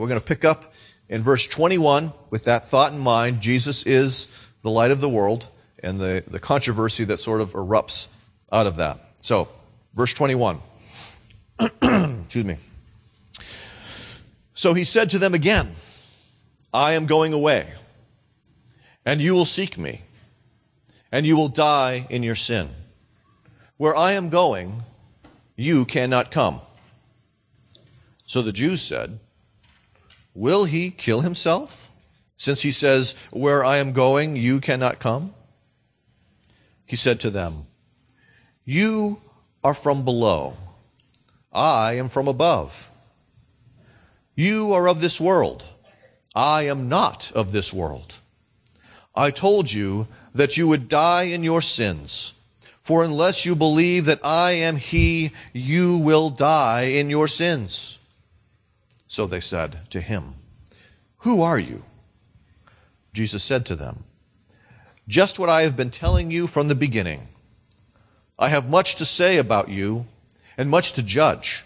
We're going to pick up in verse 21 with that thought in mind. Jesus is the light of the world and the, the controversy that sort of erupts out of that. So, verse 21. Excuse me. So he said to them again, I am going away, and you will seek me, and you will die in your sin. Where I am going, you cannot come. So the Jews said, Will he kill himself? Since he says, Where I am going, you cannot come? He said to them, You are from below. I am from above. You are of this world. I am not of this world. I told you that you would die in your sins. For unless you believe that I am He, you will die in your sins. So they said to him, Who are you? Jesus said to them, Just what I have been telling you from the beginning. I have much to say about you and much to judge.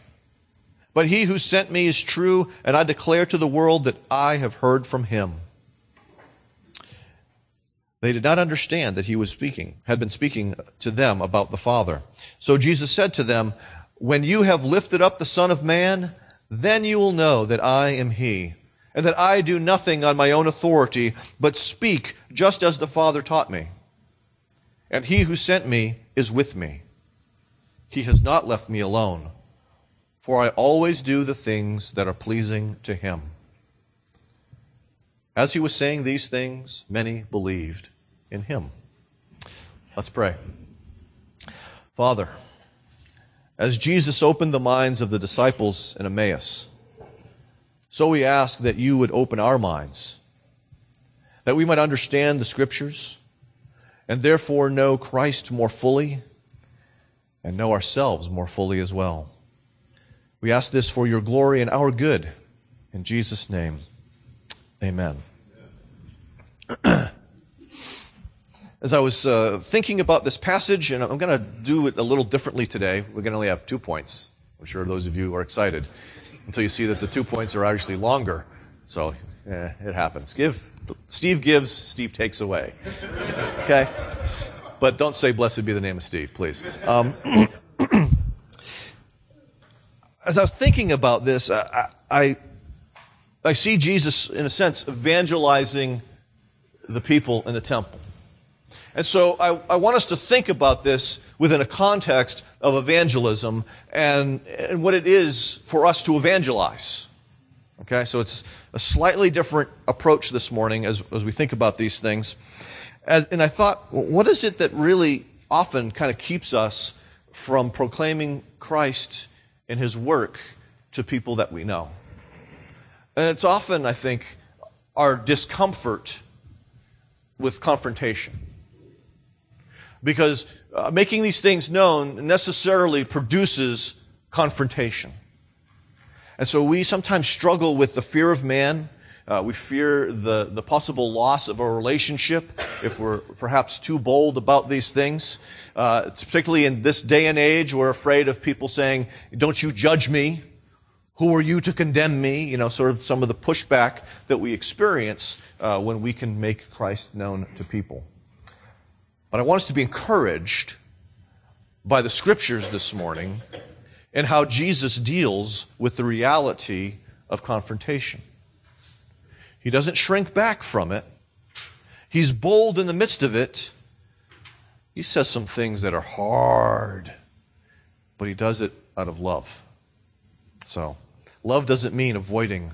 But he who sent me is true, and I declare to the world that I have heard from him. They did not understand that he was speaking, had been speaking to them about the Father. So Jesus said to them, When you have lifted up the Son of Man, then you will know that I am he, and that I do nothing on my own authority, but speak just as the Father taught me. And he who sent me is with me. He has not left me alone, for I always do the things that are pleasing to him. As he was saying these things, many believed in him. Let's pray. Father, as Jesus opened the minds of the disciples in Emmaus, so we ask that you would open our minds, that we might understand the scriptures, and therefore know Christ more fully and know ourselves more fully as well. We ask this for your glory and our good. In Jesus' name, amen. as I was uh, thinking about this passage, and I'm going to do it a little differently today. We're going to only have two points. I'm sure those of you are excited until you see that the two points are actually longer. So eh, it happens. Give Steve gives, Steve takes away. Okay, but don't say "Blessed be the name of Steve," please. Um, as I was thinking about this, I, I I see Jesus, in a sense, evangelizing the people in the temple. And so I, I, want us to think about this within a context of evangelism and, and what it is for us to evangelize. Okay, so it's a slightly different approach this morning as, as we think about these things. As, and I thought, what is it that really often kind of keeps us from proclaiming Christ and his work to people that we know? And it's often, I think, our discomfort with confrontation because uh, making these things known necessarily produces confrontation. And so we sometimes struggle with the fear of man. Uh, we fear the, the possible loss of a relationship if we're perhaps too bold about these things. Uh, particularly in this day and age, we're afraid of people saying, don't you judge me. Who are you to condemn me? You know, sort of some of the pushback that we experience uh, when we can make Christ known to people. But I want us to be encouraged by the scriptures this morning and how Jesus deals with the reality of confrontation. He doesn't shrink back from it. He's bold in the midst of it. He says some things that are hard, but he does it out of love. So, love doesn't mean avoiding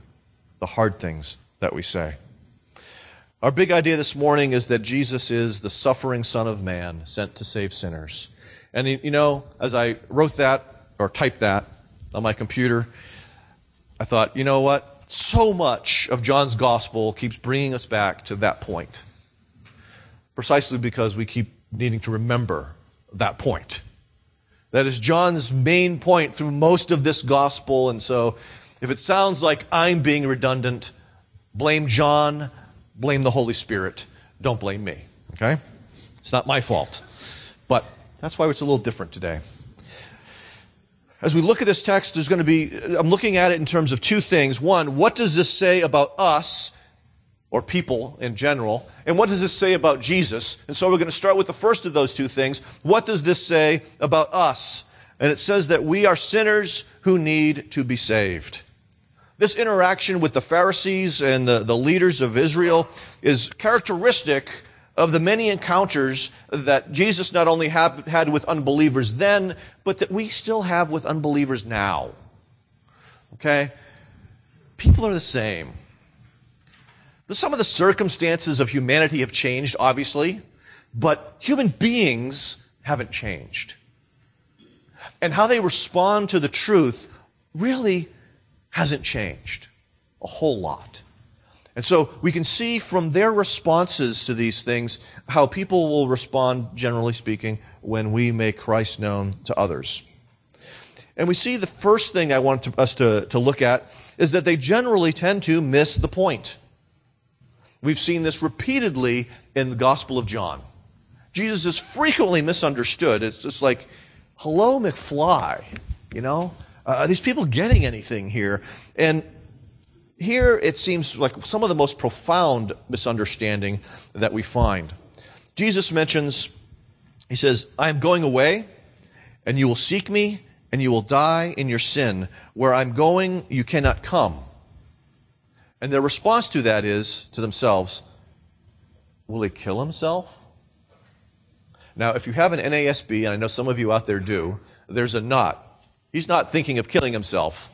the hard things that we say. Our big idea this morning is that Jesus is the suffering Son of Man sent to save sinners. And you know, as I wrote that or typed that on my computer, I thought, you know what? So much of John's gospel keeps bringing us back to that point. Precisely because we keep needing to remember that point. That is John's main point through most of this gospel. And so if it sounds like I'm being redundant, blame John blame the Holy Spirit. Don't blame me. Okay? It's not my fault. But that's why it's a little different today. As we look at this text, there's going to be, I'm looking at it in terms of two things. One, what does this say about us or people in general? And what does this say about Jesus? And so we're going to start with the first of those two things. What does this say about us? And it says that we are sinners who need to be saved. This interaction with the Pharisees and the, the leaders of Israel is characteristic of the many encounters that Jesus not only have, had with unbelievers then, but that we still have with unbelievers now. Okay? People are the same. Some of the circumstances of humanity have changed, obviously, but human beings haven't changed. And how they respond to the truth really hasn't changed a whole lot. And so we can see from their responses to these things how people will respond, generally speaking, when we make Christ known to others. And we see the first thing I want to, us to, to look at is that they generally tend to miss the point. We've seen this repeatedly in the Gospel of John. Jesus is frequently misunderstood. It's just like, hello, McFly. You know, Uh, are these people getting anything here? And here it seems like some of the most profound misunderstanding that we find. Jesus mentions, he says, I am going away, and you will seek me, and you will die in your sin. Where I'm going, you cannot come. And their response to that is to themselves, will he kill himself? Now, if you have an NASB, and I know some of you out there do, there's a not. He's not thinking of killing himself,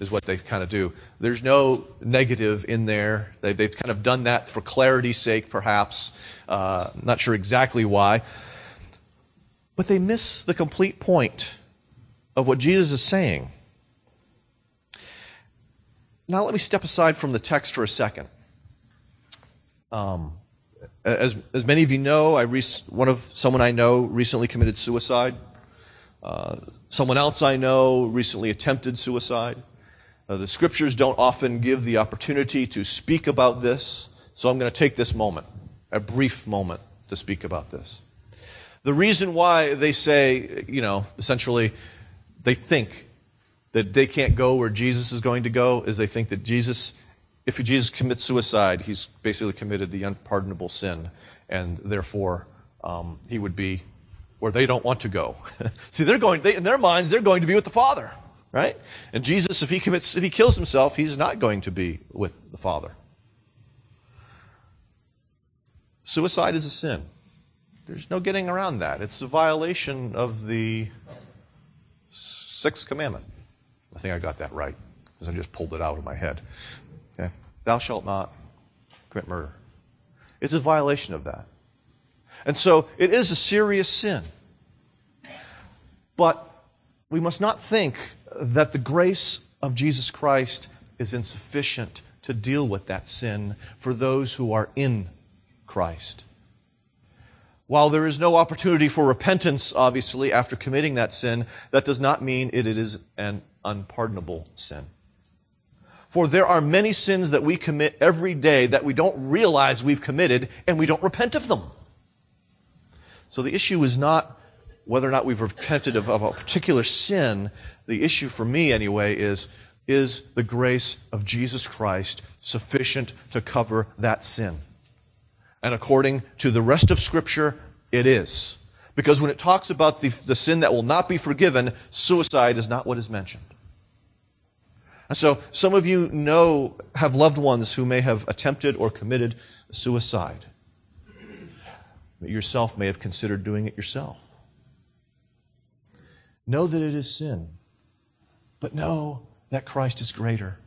is what they kind of do. There's no negative in there. They've, they've kind of done that for clarity's sake, perhaps. Uh, not sure exactly why. But they miss the complete point of what Jesus is saying. Now, let me step aside from the text for a second. Um, as, as many of you know, I one of someone I know recently committed suicide. Uh, someone else I know recently attempted suicide. Uh, the scriptures don't often give the opportunity to speak about this, so I'm going to take this moment, a brief moment, to speak about this. The reason why they say, you know, essentially, they think that they can't go where Jesus is going to go is they think that Jesus, if Jesus commits suicide, he's basically committed the unpardonable sin, and therefore um, he would be where they don't want to go. See, they're going, they, in their minds, they're going to be with the Father, right? And Jesus, if he commits, if he kills himself, he's not going to be with the Father. Suicide is a sin. There's no getting around that. It's a violation of the sixth commandment. I think I got that right because I just pulled it out of my head. Okay? Thou shalt not commit murder. It's a violation of that. And so it is a serious sin. But we must not think that the grace of Jesus Christ is insufficient to deal with that sin for those who are in Christ. While there is no opportunity for repentance, obviously, after committing that sin, that does not mean it is an unpardonable sin. For there are many sins that we commit every day that we don't realize we've committed and we don't repent of them. So the issue is not whether or not we've repented of, of a particular sin. The issue for me, anyway, is is the grace of Jesus Christ sufficient to cover that sin? And according to the rest of Scripture, it is. Because when it talks about the, the sin that will not be forgiven, suicide is not what is mentioned. And so some of you know, have loved ones who may have attempted or committed suicide. Yourself may have considered doing it yourself. Know that it is sin, but know that Christ is greater.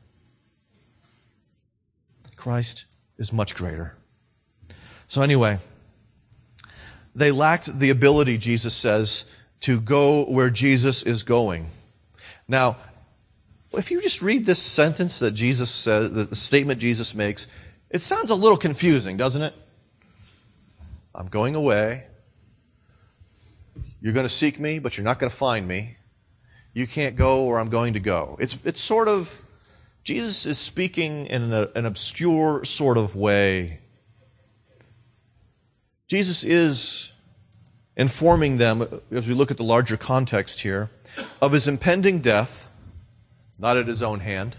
Christ is much greater. So, anyway, they lacked the ability, Jesus says, to go where Jesus is going. Now, if you just read this sentence that Jesus says, the statement Jesus makes, it sounds a little confusing, doesn't it? I'm going away. You're going to seek me, but you're not going to find me. You can't go where I'm going to go. It's, it's sort of, Jesus is speaking in a, an obscure sort of way. Jesus is informing them, as we look at the larger context here, of his impending death, not at his own hand,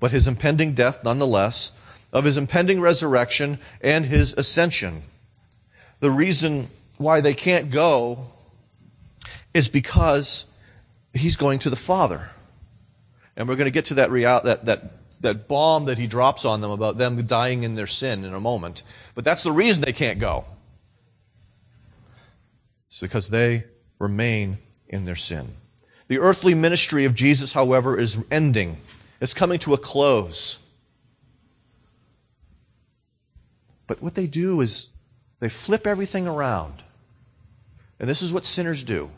but his impending death nonetheless, of his impending resurrection and his ascension. The reason why they can't go is because he's going to the Father. And we're going to get to that, real, that, that, that bomb that he drops on them about them dying in their sin in a moment. But that's the reason they can't go. It's because they remain in their sin. The earthly ministry of Jesus, however, is ending. It's coming to a close. But what they do is they flip everything around. And this is what sinners do.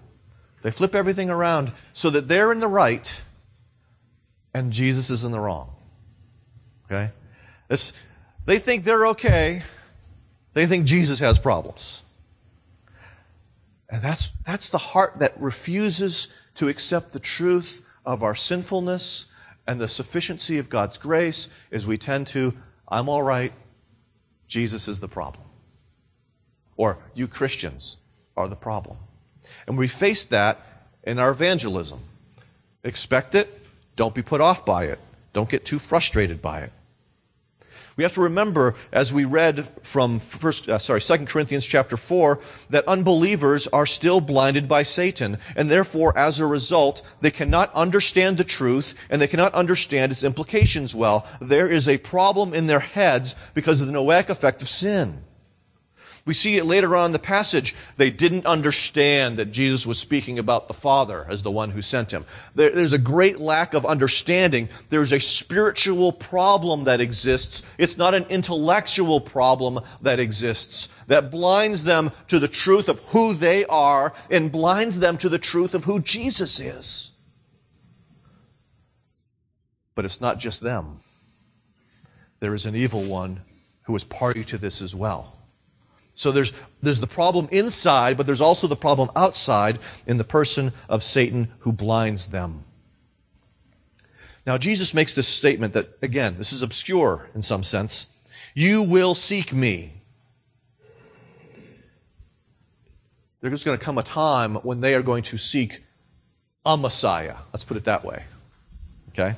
They flip everything around so that they're in the right and Jesus is in the wrong. Okay? It's, they think they're okay. They think Jesus has problems. And that's, that's the heart that refuses to accept the truth of our sinfulness and the sufficiency of God's grace is we tend to, I'm all right, Jesus is the problem. Or you Christians are the problem. And we face that in our evangelism. Expect it, don't be put off by it. Don't get too frustrated by it. We have to remember, as we read from first, uh, sorry, 2 Corinthians chapter 4, that unbelievers are still blinded by Satan, and therefore, as a result, they cannot understand the truth, and they cannot understand its implications well. There is a problem in their heads because of the noetic effect of sin. We see it later on in the passage. They didn't understand that Jesus was speaking about the Father as the one who sent him. There, there's a great lack of understanding. There's a spiritual problem that exists. It's not an intellectual problem that exists that blinds them to the truth of who they are and blinds them to the truth of who Jesus is. But it's not just them. There is an evil one who is party to this as well. So there's, there's the problem inside, but there's also the problem outside in the person of Satan who blinds them. Now, Jesus makes this statement that, again, this is obscure in some sense. You will seek me. There's going to come a time when they are going to seek a Messiah. Let's put it that way. Okay?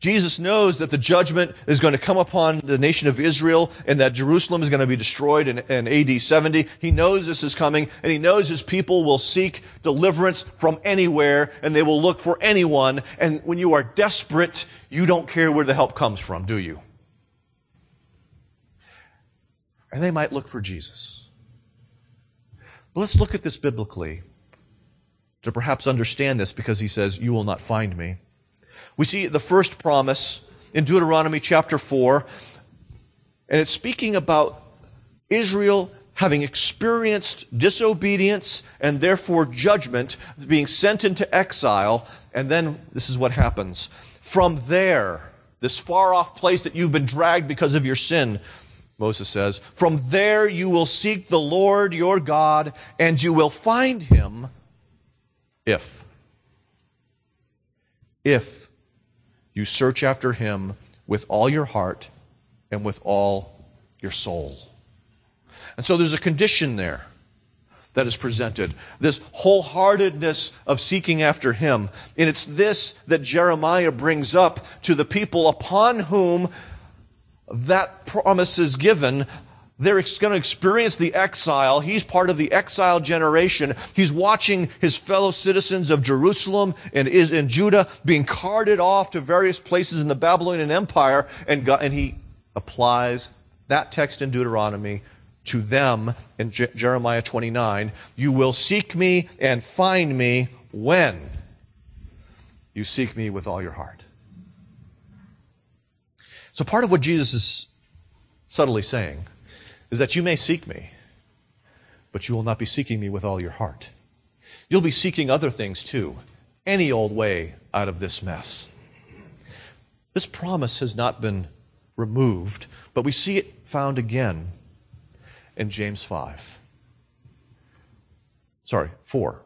Jesus knows that the judgment is going to come upon the nation of Israel and that Jerusalem is going to be destroyed in, in, AD 70. He knows this is coming and he knows his people will seek deliverance from anywhere and they will look for anyone. And when you are desperate, you don't care where the help comes from, do you? And they might look for Jesus. But let's look at this biblically to perhaps understand this because he says, you will not find me. We see the first promise in Deuteronomy chapter 4, and it's speaking about Israel having experienced disobedience and therefore judgment, being sent into exile, and then this is what happens. From there, this far off place that you've been dragged because of your sin, Moses says, from there you will seek the Lord your God, and you will find him if, if you search after him with all your heart and with all your soul. And so there's a condition there that is presented. This wholeheartedness of seeking after Him. And it's this that Jeremiah brings up to the people upon whom that promise is given they're going to experience the exile. He's part of the exile generation. He's watching his fellow citizens of Jerusalem and, in Judah being carted off to various places in the Babylonian Empire, and, God, and he applies that text in Deuteronomy to them in Je- Jeremiah 29. You will seek me and find me when you seek me with all your heart. So part of what Jesus is subtly saying is that you may seek me, but you will not be seeking me with all your heart. You'll be seeking other things too, any old way out of this mess. This promise has not been removed, but we see it found again in James 5. Sorry, 4.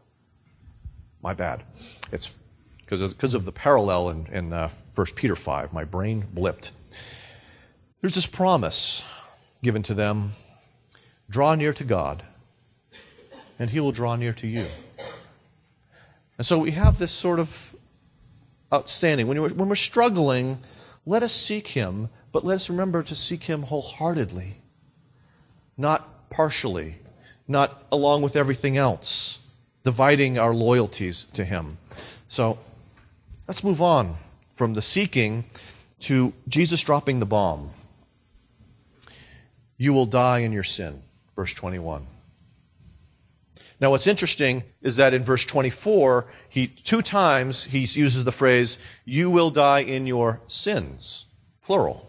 My bad. It's because of the parallel in, in uh, 1 Peter 5. My brain blipped. There's this promise given to them draw near to God, and he will draw near to you. And so we have this sort of outstanding. When, when we're struggling, let us seek him, but let us remember to seek him wholeheartedly, not partially, not along with everything else, dividing our loyalties to him. So let's move on from the seeking to Jesus dropping the bomb. You will die in your sin, verse 21. Now, what's interesting is that in verse 24, he, two times he uses the phrase, you will die in your sins, plural.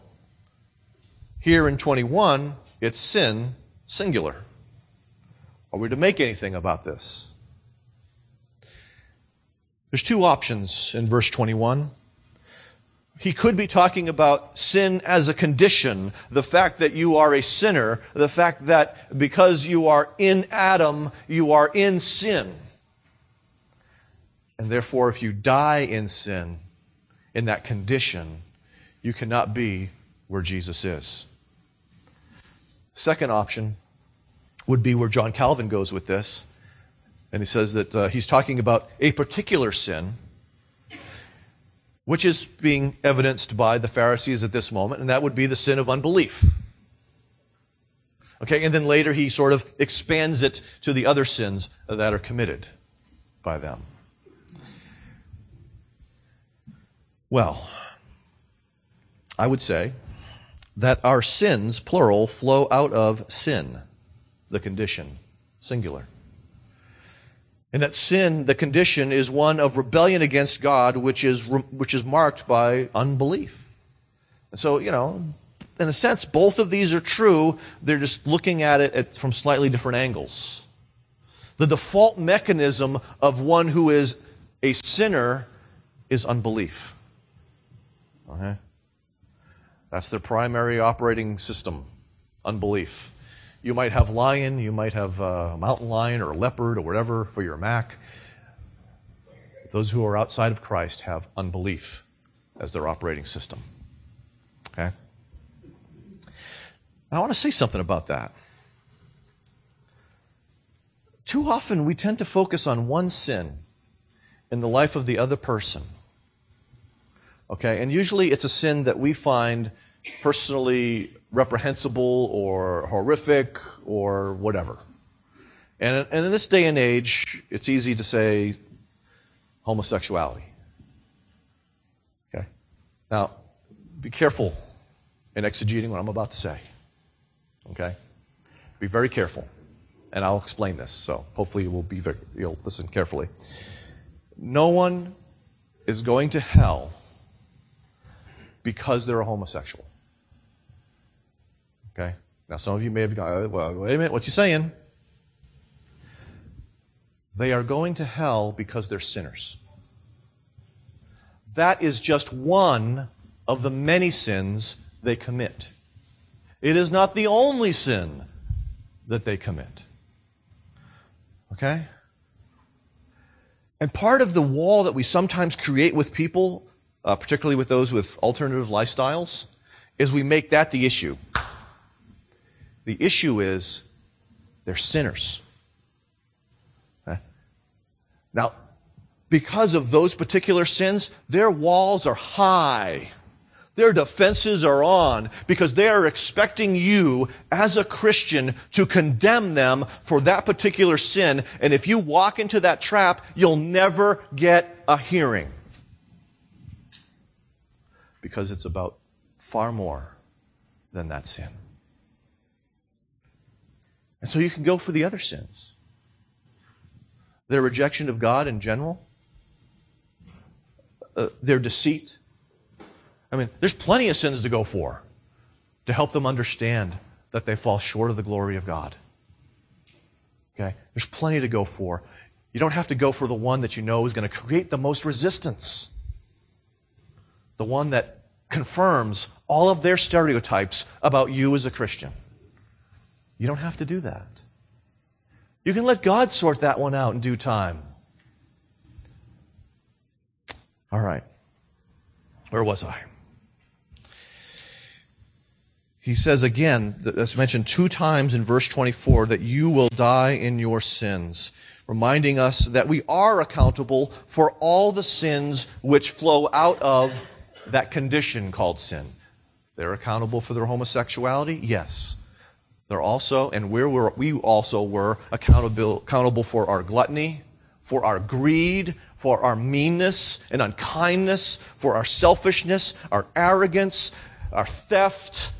Here in 21, it's sin, singular. Are we to make anything about this? There's two options in verse 21. He could be talking about sin as a condition, the fact that you are a sinner, the fact that because you are in Adam, you are in sin. And therefore, if you die in sin, in that condition, you cannot be where Jesus is. Second option would be where John Calvin goes with this. And he says that uh, he's talking about a particular sin which is being evidenced by the Pharisees at this moment, and that would be the sin of unbelief. Okay, and then later he sort of expands it to the other sins that are committed by them. Well, I would say that our sins, plural, flow out of sin, the condition, singular. And that sin, the condition, is one of rebellion against God, which is, which is marked by unbelief. And so, you know, in a sense, both of these are true. They're just looking at it at, from slightly different angles. The default mechanism of one who is a sinner is unbelief. Okay? That's their primary operating system, unbelief. You might have lion, you might have a mountain lion or leopard or whatever for your Mac. Those who are outside of Christ have unbelief as their operating system. Okay? I want to say something about that. Too often we tend to focus on one sin in the life of the other person. Okay? And usually it's a sin that we find personally reprehensible or horrific or whatever. And, and in this day and age, it's easy to say homosexuality. Okay? Now, be careful in exegeting what I'm about to say. Okay? Be very careful. And I'll explain this, so hopefully you will be very, you'll listen carefully. No one is going to hell because they're a homosexual. Okay? Now, some of you may have gone, well, wait a minute, what's he saying? They are going to hell because they're sinners. That is just one of the many sins they commit. It is not the only sin that they commit. Okay? And part of the wall that we sometimes create with people, uh, particularly with those with alternative lifestyles, is we make that the issue. The issue is they're sinners. Now, because of those particular sins, their walls are high. Their defenses are on because they are expecting you as a Christian to condemn them for that particular sin. And if you walk into that trap, you'll never get a hearing. Because it's about far more than that sin. And so you can go for the other sins. Their rejection of God in general, uh, their deceit. I mean, there's plenty of sins to go for to help them understand that they fall short of the glory of God. Okay? There's plenty to go for. You don't have to go for the one that you know is going to create the most resistance. The one that confirms all of their stereotypes about you as a Christian. You don't have to do that. You can let God sort that one out in due time. All right. Where was I? he says again, that's mentioned two times in verse 24, that you will die in your sins, reminding us that we are accountable for all the sins which flow out of that condition called sin. They're accountable for their homosexuality? Yes. They're also, and we we also were accountable, accountable for our gluttony, for our greed, for our meanness and unkindness, for our selfishness, our arrogance, our theft,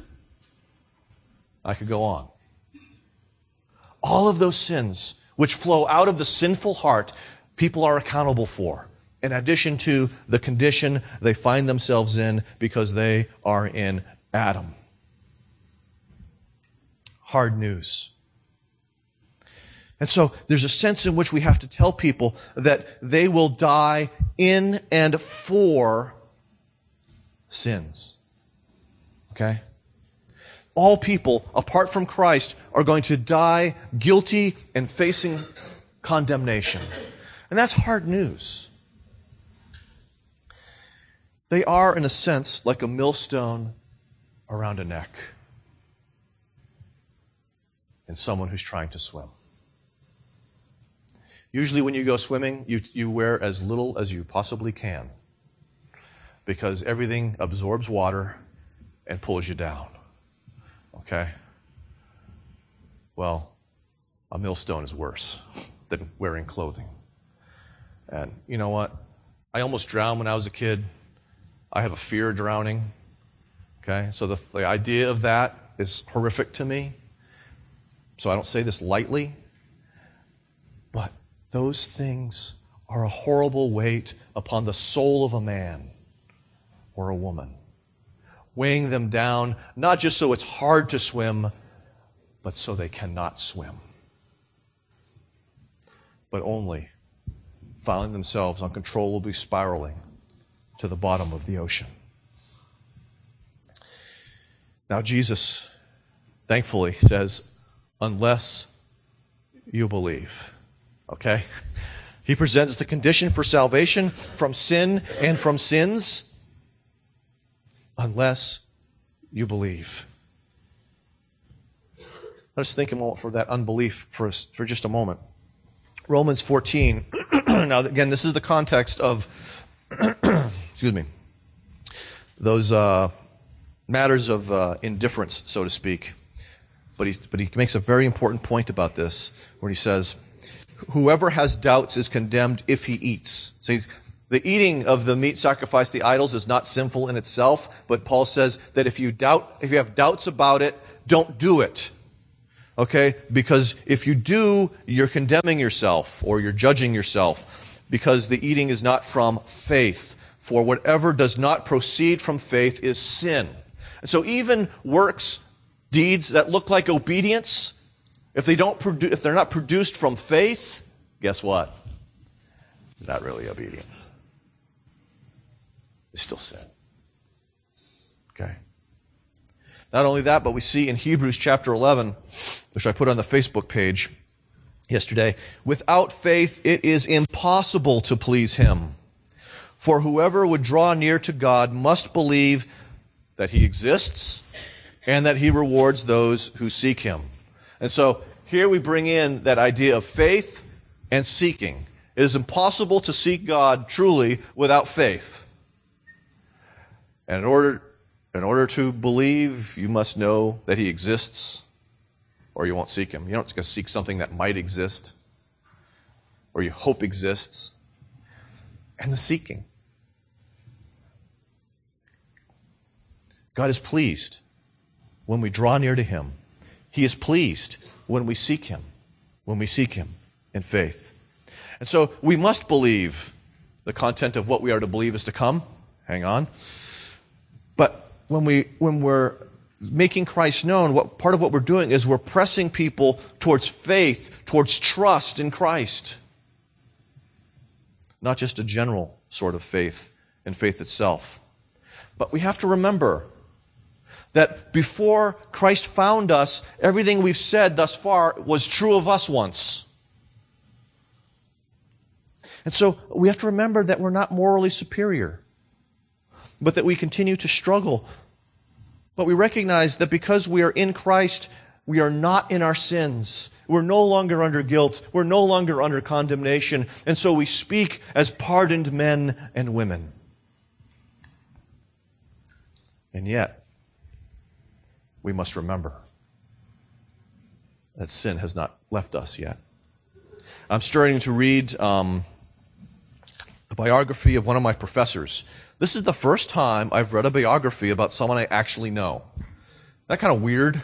I could go on. All of those sins which flow out of the sinful heart, people are accountable for, in addition to the condition they find themselves in because they are in Adam. Hard news. And so there's a sense in which we have to tell people that they will die in and for sins. Okay? all people, apart from Christ, are going to die guilty and facing condemnation. And that's hard news. They are, in a sense, like a millstone around a neck someone who's trying to swim. Usually, when you go swimming, you, you wear as little as you possibly can because everything absorbs water and pulls you down. Okay? Well, a millstone is worse than wearing clothing. And you know what? I almost drowned when I was a kid. I have a fear of drowning. Okay? So the, the idea of that is horrific to me. So I don't say this lightly. But those things are a horrible weight upon the soul of a man or a woman weighing them down, not just so it's hard to swim, but so they cannot swim. But only finding themselves uncontrollably spiraling to the bottom of the ocean. Now, Jesus, thankfully, says, unless you believe. Okay? He presents the condition for salvation from sin and from sins unless you believe. Let's think a moment for that unbelief for, for just a moment. Romans 14. now, again, this is the context of, excuse me, those uh, matters of uh, indifference, so to speak. But he, but he makes a very important point about this, where he says, Whoever has doubts is condemned if he eats. So the eating of the meat sacrificed to the idols is not sinful in itself, but Paul says that if you doubt, if you have doubts about it, don't do it. Okay? Because if you do, you're condemning yourself or you're judging yourself because the eating is not from faith. For whatever does not proceed from faith is sin. And so even works, deeds that look like obedience, if they don't produ- if they're not produced from faith, guess what? Not really obedience It's still sin. Okay. Not only that, but we see in Hebrews chapter 11, which I put on the Facebook page yesterday, without faith it is impossible to please him. For whoever would draw near to God must believe that he exists and that he rewards those who seek him. And so here we bring in that idea of faith and seeking. It is impossible to seek God truly without faith. And in order, in order to believe, you must know that he exists, or you won't seek him. You don't just seek something that might exist, or you hope exists. And the seeking. God is pleased when we draw near to him. He is pleased when we seek him, when we seek him in faith. And so we must believe the content of what we are to believe is to come. Hang on But when we when we're making Christ known, what part of what we're doing is we're pressing people towards faith, towards trust in Christ. Not just a general sort of faith in faith itself. But we have to remember that before Christ found us, everything we've said thus far was true of us once. And so we have to remember that we're not morally superior but that we continue to struggle But we recognize that because we are in Christ, we are not in our sins. We're no longer under guilt. We're no longer under condemnation. And so we speak as pardoned men and women. And yet, we must remember that sin has not left us yet. I'm starting to read um, the biography of one of my professors. This is the first time I've read a biography about someone I actually know. That kind of weird.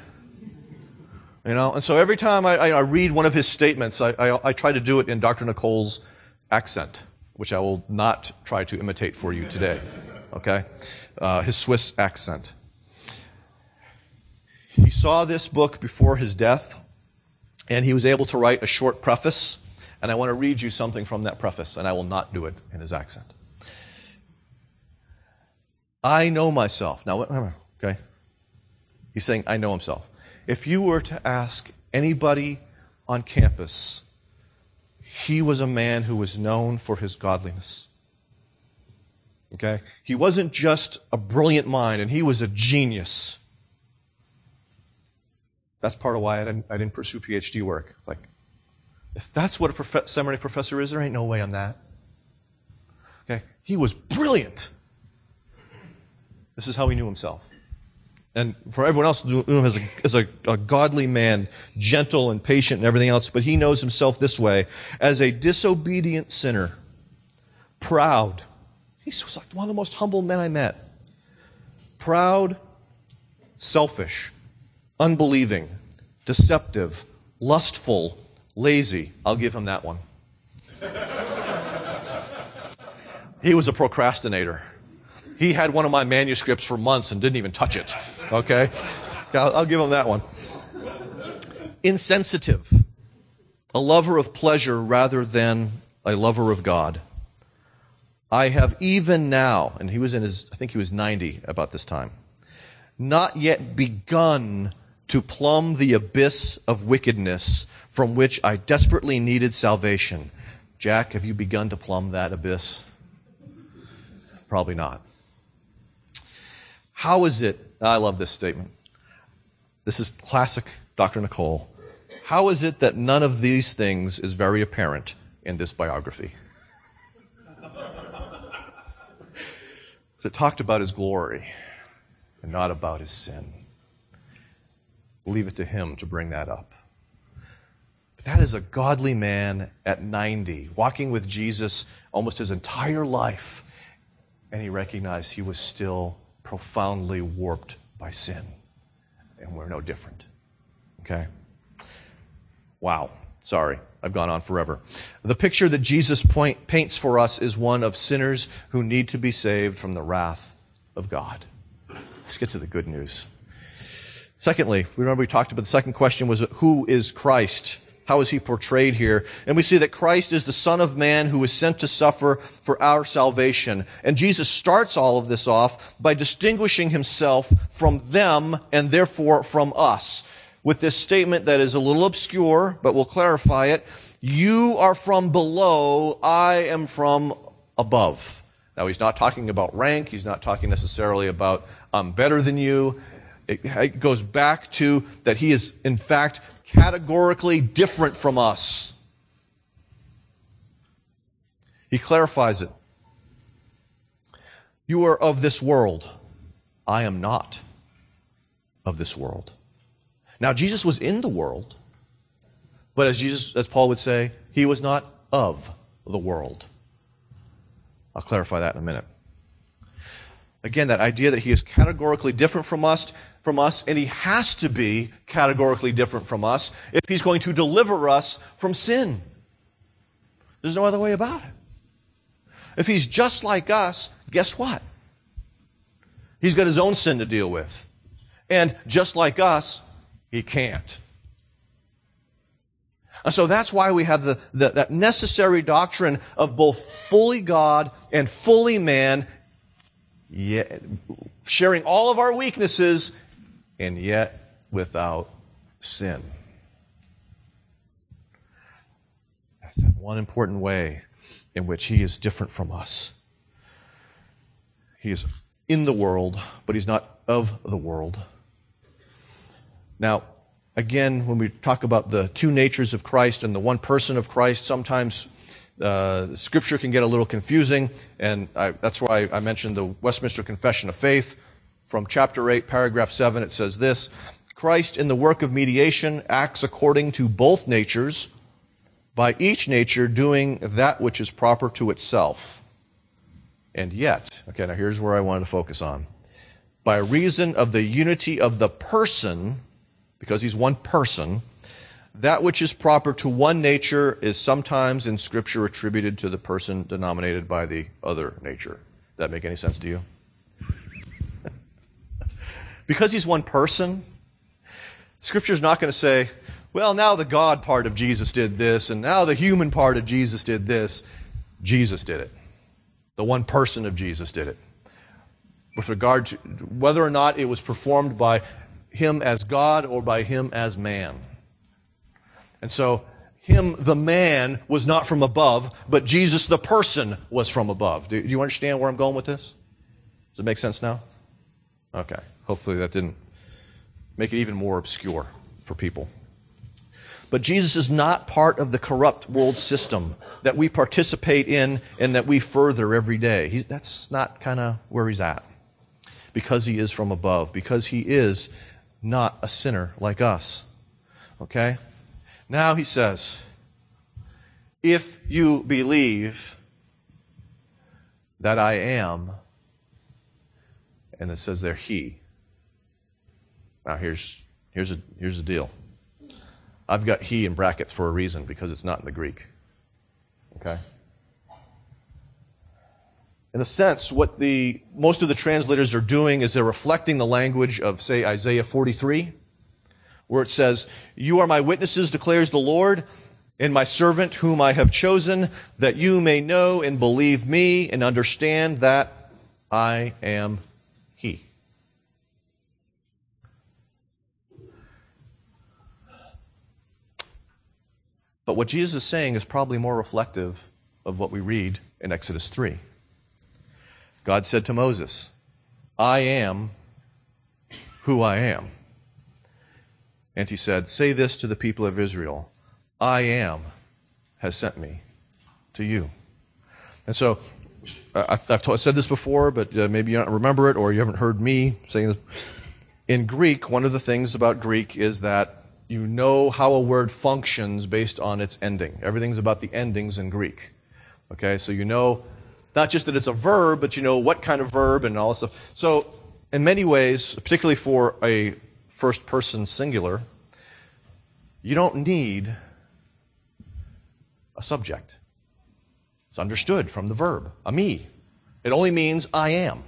You know, and so every time I, I read one of his statements, I, I, I, try to do it in Dr. Nicole's accent, which I will not try to imitate for you today. Okay? Uh, his Swiss accent. He saw this book before his death, and he was able to write a short preface. And I want to read you something from that preface, and I will not do it in his accent. I know myself. Now, okay? He's saying, I know himself. If you were to ask anybody on campus, he was a man who was known for his godliness. Okay? He wasn't just a brilliant mind, and he was a genius. That's part of why I didn't, I didn't pursue PhD work. Like, if that's what a prof- seminary professor is, there ain't no way I'm that. Okay? He was brilliant. This is how he knew himself. And for everyone else, knew him as, a, as a, a godly man, gentle and patient and everything else, but he knows himself this way as a disobedient sinner, proud. He was like one of the most humble men I met. Proud, selfish, unbelieving, deceptive, lustful, lazy. I'll give him that one. he was a procrastinator. He had one of my manuscripts for months and didn't even touch it. Okay? I'll, give him that one. Insensitive. A lover of pleasure rather than a lover of God. I have even now, and he was in his, I think he was 90 about this time, not yet begun to plumb the abyss of wickedness from which I desperately needed salvation. Jack, have you begun to plumb that abyss? Probably not. How is it? I love this statement. This is classic Dr. Nicole. How is it that none of these things is very apparent in this biography? Because it talked about his glory and not about his sin. Leave it to him to bring that up. But that is a godly man at 90, walking with Jesus almost his entire life, and he recognized he was still profoundly warped by sin. And we're no different. Okay? Wow. Sorry, I've gone on forever. The picture that Jesus point, paints for us is one of sinners who need to be saved from the wrath of God. Let's get to the good news. Secondly, we remember we talked about the second question was who is Christ? How is he portrayed here? And we see that Christ is the Son of Man who was sent to suffer for our salvation. And Jesus starts all of this off by distinguishing himself from them and therefore from us with this statement that is a little obscure, but we'll clarify it. You are from below, I am from above. Now he's not talking about rank, he's not talking necessarily about I'm better than you. It goes back to that he is in fact categorically different from us. He clarifies it. You are of this world. I am not of this world. Now, Jesus was in the world, but as Jesus, as Paul would say, he was not of the world. I'll clarify that in a minute. Again, that idea that he is categorically different from us, from us, and he has to be categorically different from us if he's going to deliver us from sin. There's no other way about it. If he's just like us, guess what? He's got his own sin to deal with. And just like us, he can't. And so that's why we have the, the, that necessary doctrine of both fully God and fully man, yet, sharing all of our weaknesses and yet without sin. That's that one important way in which he is different from us. He is in the world, but he's not of the world. Now, again, when we talk about the two natures of Christ and the one person of Christ, sometimes uh, scripture can get a little confusing, and I, that's why I mentioned the Westminster Confession of Faith. From chapter 8, paragraph 7, it says this Christ in the work of mediation acts according to both natures, by each nature doing that which is proper to itself. And yet, okay, now here's where I wanted to focus on. By reason of the unity of the person, because he's one person, that which is proper to one nature is sometimes in Scripture attributed to the person denominated by the other nature. Does that make any sense to you? Because he's one person, Scripture's not going to say, well, now the God part of Jesus did this, and now the human part of Jesus did this. Jesus did it. The one person of Jesus did it. With regard to whether or not it was performed by him as God or by him as man. And so, him, the man, was not from above, but Jesus, the person, was from above. Do, you understand where I'm going with this? Does it make sense now? Okay. Hopefully that didn't make it even more obscure for people. But Jesus is not part of the corrupt world system that we participate in and that we further every day. He's, that's not kind of where he's at. Because he is from above, because he is not a sinner like us. Okay? Now he says, if you believe that I am, and it says there, he. Now here's, here's, a, here's the deal. I've got he in brackets for a reason because it's not in the Greek. Okay? In a sense, what the, most of the translators are doing is they're reflecting the language of, say, Isaiah 43, where it says, You are my witnesses, declares the Lord, and my servant whom I have chosen, that you may know and believe me and understand that I am he. But what Jesus is saying is probably more reflective of what we read in Exodus 3. God said to Moses, I am who I am. And he said, Say this to the people of Israel I am has sent me to you. And so, I've said this before, but uh, maybe you don't remember it or you haven't heard me saying this. In Greek, one of the things about Greek is that you know how a word functions based on its ending. Everything's about the endings in Greek. Okay, so you know not just that it's a verb, but you know what kind of verb and all this stuff. So, in many ways, particularly for a first person singular, you don't need a subject. It's understood from the verb, eimi. It only means I am.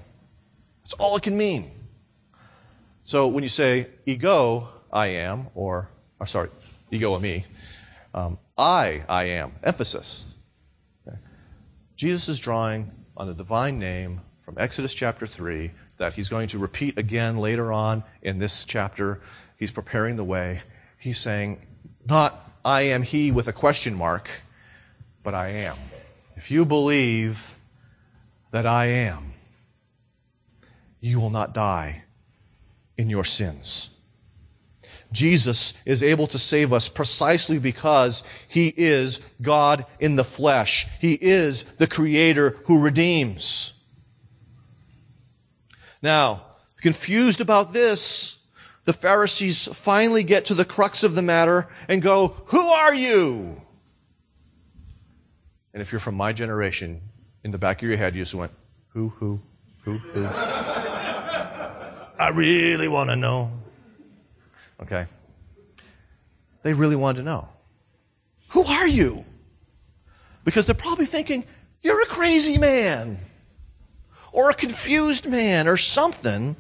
That's all it can mean. So when you say ego, I am, or, or sorry, ego eimi. Um, I, I am. Emphasis. Okay. Jesus is drawing on the divine name from Exodus chapter 3 that he's going to repeat again later on in this chapter. He's preparing the way. He's saying, not I am he with a question mark, but I am. If you believe that I am, you will not die in your sins. Jesus is able to save us precisely because he is God in the flesh. He is the creator who redeems. Now, confused about this, the Pharisees finally get to the crux of the matter and go, Who are you? And if you're from my generation, in the back of your head, you just went, Who, who, who, who? I really want to know. Okay? They really wanted to know. Who are you? Because they're probably thinking, you're a crazy man. Or a confused man, or something.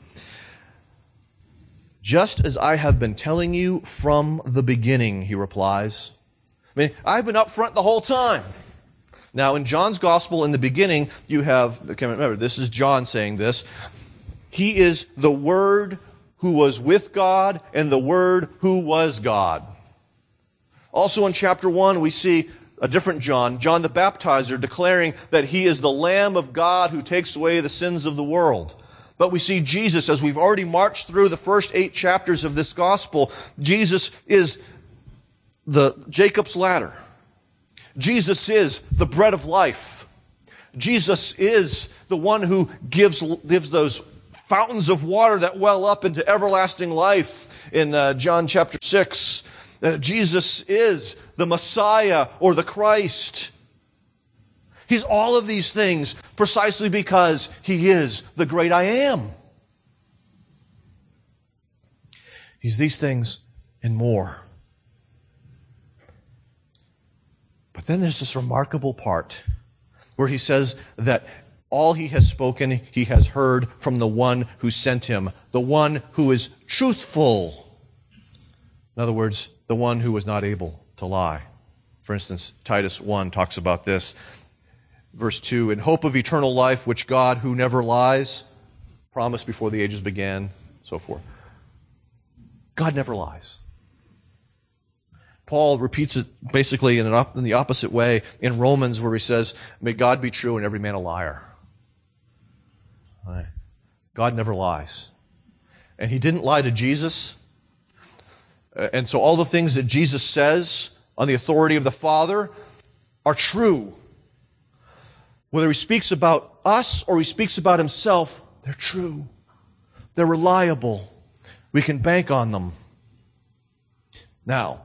Just as I have been telling you from the beginning, he replies. I mean, I've been up front the whole time. Now, in John's gospel, in the beginning, you have, okay, remember, this is John saying this. He is the Word who was with God and the Word who was God. Also in chapter 1, we see a different John, John the Baptizer, declaring that he is the Lamb of God who takes away the sins of the world. But we see Jesus, as we've already marched through the first eight chapters of this gospel, Jesus is the Jacob's ladder. Jesus is the bread of life. Jesus is the one who gives, gives those fountains of water that well up into everlasting life in uh, John chapter 6. Uh, Jesus is the Messiah or the Christ. He's all of these things precisely because he is the great I am. He's these things and more. But then there's this remarkable part where he says that all he has spoken, he has heard from the one who sent him, the one who is truthful. In other words, the one who was not able to lie. For instance, Titus 1 talks about this. Verse 2 In hope of eternal life, which God, who never lies, promised before the ages began, so forth. God never lies. Paul repeats it basically in, op- in the opposite way in Romans where he says, May God be true and every man a liar. God never lies. And he didn't lie to Jesus. Uh, and so all the things that Jesus says on the authority of the Father are true. Whether he speaks about us or he speaks about himself, they're true. They're reliable. We can bank on them. Now,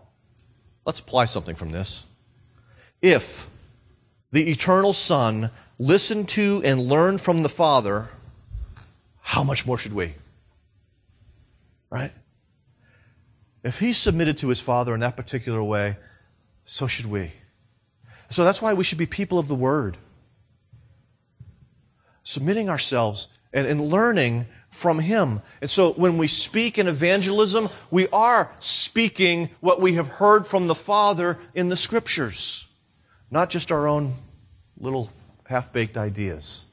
Let's apply something from this. If the eternal Son listened to and learned from the Father, how much more should we? Right? If he submitted to his Father in that particular way, so should we. So that's why we should be people of the Word. Submitting ourselves and, and learning from Him. And so when we speak in evangelism, we are speaking what we have heard from the Father in the Scriptures, not just our own little half baked ideas,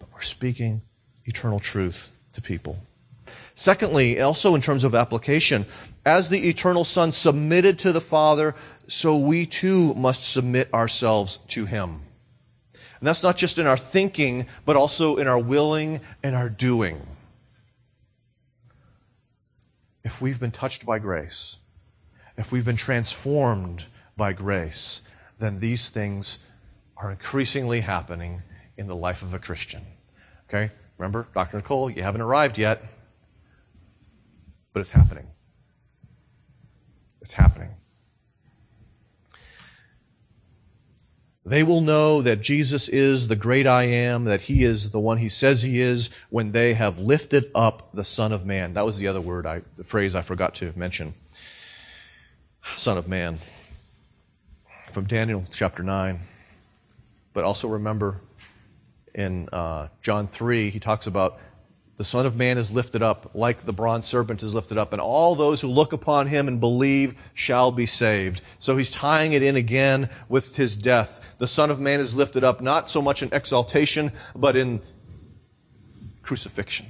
but we're speaking eternal truth to people. Secondly, also in terms of application, as the eternal Son submitted to the Father, so we too must submit ourselves to Him. And that's not just in our thinking, but also in our willing and our doing. If we've been touched by grace, if we've been transformed by grace, then these things are increasingly happening in the life of a Christian. Okay? Remember, Dr. Nicole, you haven't arrived yet, but it's happening. It's happening. They will know that Jesus is the great I am, that he is the one he says he is when they have lifted up the Son of Man. That was the other word, I, the phrase I forgot to mention. Son of Man. From Daniel chapter 9. But also remember in uh, John 3, he talks about the Son of Man is lifted up like the bronze serpent is lifted up, and all those who look upon him and believe shall be saved. So he's tying it in again with his death. The Son of Man is lifted up not so much in exaltation, but in crucifixion.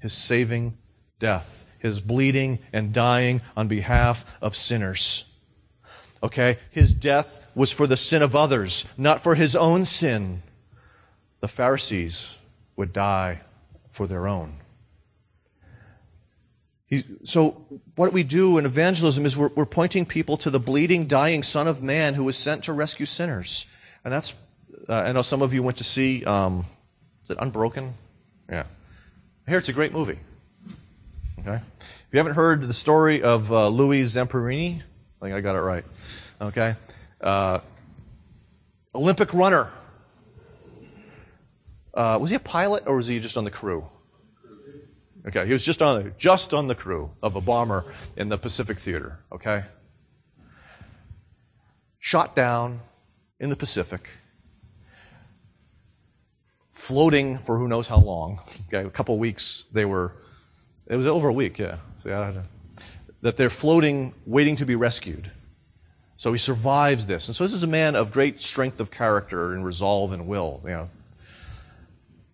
His saving death, his bleeding and dying on behalf of sinners. Okay? His death was for the sin of others, not for his own sin. The Pharisees would die for their own. so, what we do in evangelism is we're, we're, pointing people to the bleeding, dying Son of Man who was sent to rescue sinners. And that's, uh, I know some of you went to see, um, is it Unbroken? Yeah. Hear it's a great movie. Okay? If you haven't heard the story of uh, Louis Zamperini, I think I got it right. Okay? Uh, Olympic runner uh, was he a pilot or was he just on the crew? Okay, he was just on just on the crew of a bomber in the Pacific Theater. Okay, shot down in the Pacific, floating for who knows how long. Okay, a couple weeks they were. It was over a week, yeah. So, that they're floating, waiting to be rescued. So he survives this, and so this is a man of great strength of character and resolve and will. You know,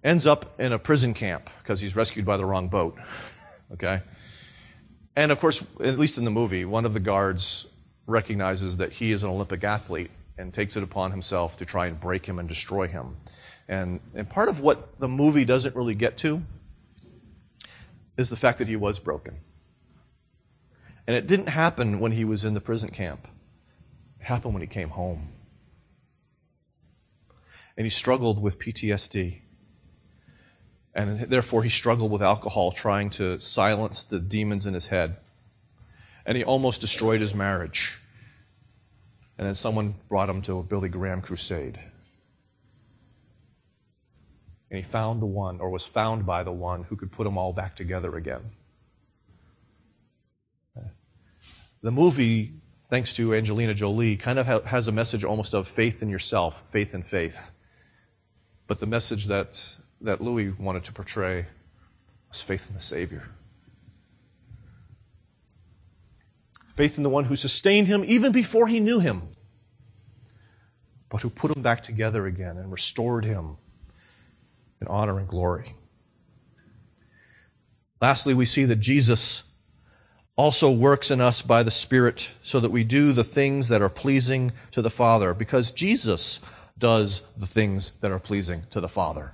ends up in a prison camp because he's rescued by the wrong boat. Okay? And of course, at least in the movie, one of the guards recognizes that he is an Olympic athlete and takes it upon himself to try and break him and destroy him. And, and part of what the movie doesn't really get to is the fact that he was broken. And it didn't happen when he was in the prison camp, it happened when he came home. And he struggled with PTSD. And therefore, he struggled with alcohol, trying to silence the demons in his head. And he almost destroyed his marriage. And then someone brought him to a Billy Graham crusade. And he found the one, or was found by the one, who could put them all back together again. The movie, thanks to Angelina Jolie, kind of has a message almost of faith in yourself, faith in faith. But the message that, that Louis wanted to portray was faith in the Savior. Faith in the one who sustained him even before he knew him, but who put him back together again and restored him in honor and glory. Lastly, we see that Jesus also works in us by the Spirit so that we do the things that are pleasing to the Father, because Jesus does the things that are pleasing to the Father.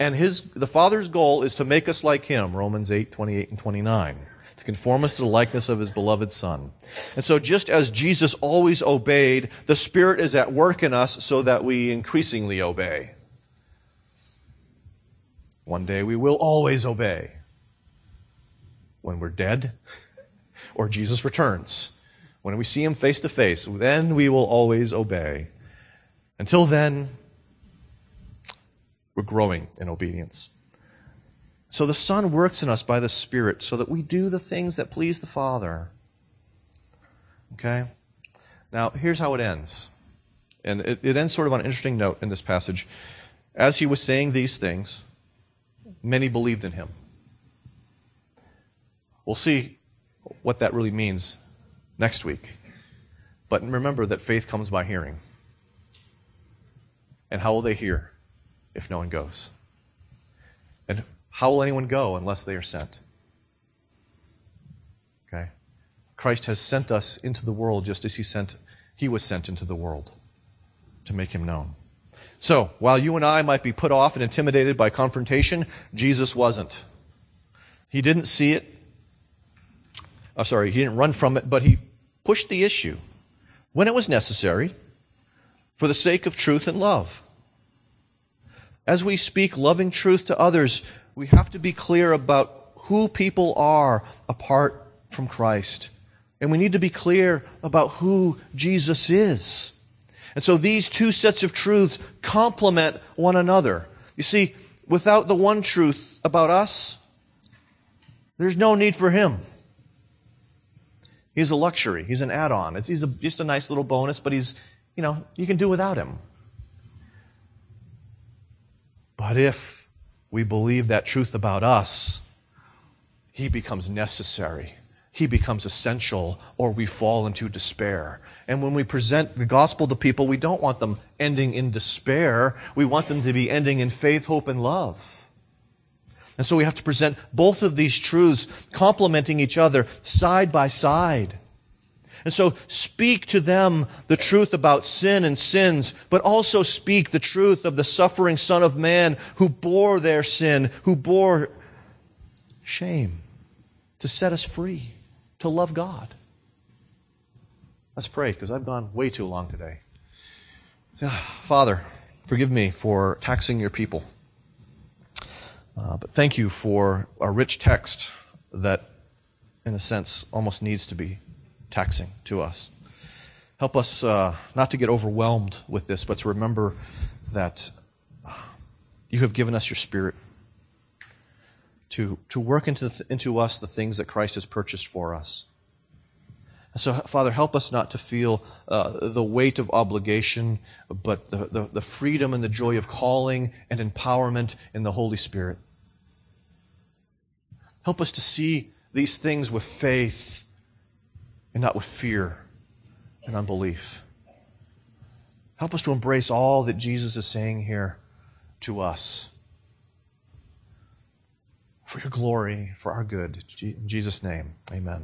And his, the Father's goal is to make us like him, Romans 8, 28 and 29, to conform us to the likeness of his beloved Son. And so just as Jesus always obeyed, the Spirit is at work in us so that we increasingly obey. One day we will always obey. When we're dead or Jesus returns. When we see him face to face, then we will always obey. Until then, we're growing in obedience. So the Son works in us by the Spirit so that we do the things that please the Father. Okay? Now, here's how it ends. And it, it, ends sort of on an interesting note in this passage. As he was saying these things, many believed in him. We'll see what that really means next week. But remember that faith comes by hearing. And how will they hear if no one goes? And how will anyone go unless they are sent? Okay? Christ has sent us into the world just as he sent he was sent into the world to make him known. So, while you and I might be put off and intimidated by confrontation, Jesus wasn't. He didn't see it. Oh, sorry, he didn't run from it, but he pushed the issue when it was necessary for the sake of truth and love. As we speak loving truth to others, we have to be clear about who people are apart from Christ. And we need to be clear about who Jesus is. And so these two sets of truths complement one another. You see, without the one truth about us, there's no need for him. He's a luxury. He's an add-on. He's a, just a nice little bonus, but he's, you know, you can do without him. But if we believe that truth about us, he becomes necessary. He becomes essential, or we fall into despair. And when we present the gospel to people, we don't want them ending in despair. We want them to be ending in faith, hope, and love. And so we have to present both of these truths complementing each other side by side. And so speak to them the truth about sin and sins, but also speak the truth of the suffering Son of Man who bore their sin, who bore shame to set us free, to love God. Let's pray because I've gone way too long today. Father, forgive me for taxing your people. Uh, but thank you for a rich text that, in a sense, almost needs to be taxing to us. Help us uh, not to get overwhelmed with this, but to remember that you have given us your Spirit to, to work into, th- into us the things that Christ has purchased for us. So, Father, help us not to feel uh, the weight of obligation, but the, the, the freedom and the joy of calling and empowerment in the Holy Spirit. Help us to see these things with faith and not with fear and unbelief. Help us to embrace all that Jesus is saying here to us. For your glory, for our good. In Jesus' name, amen.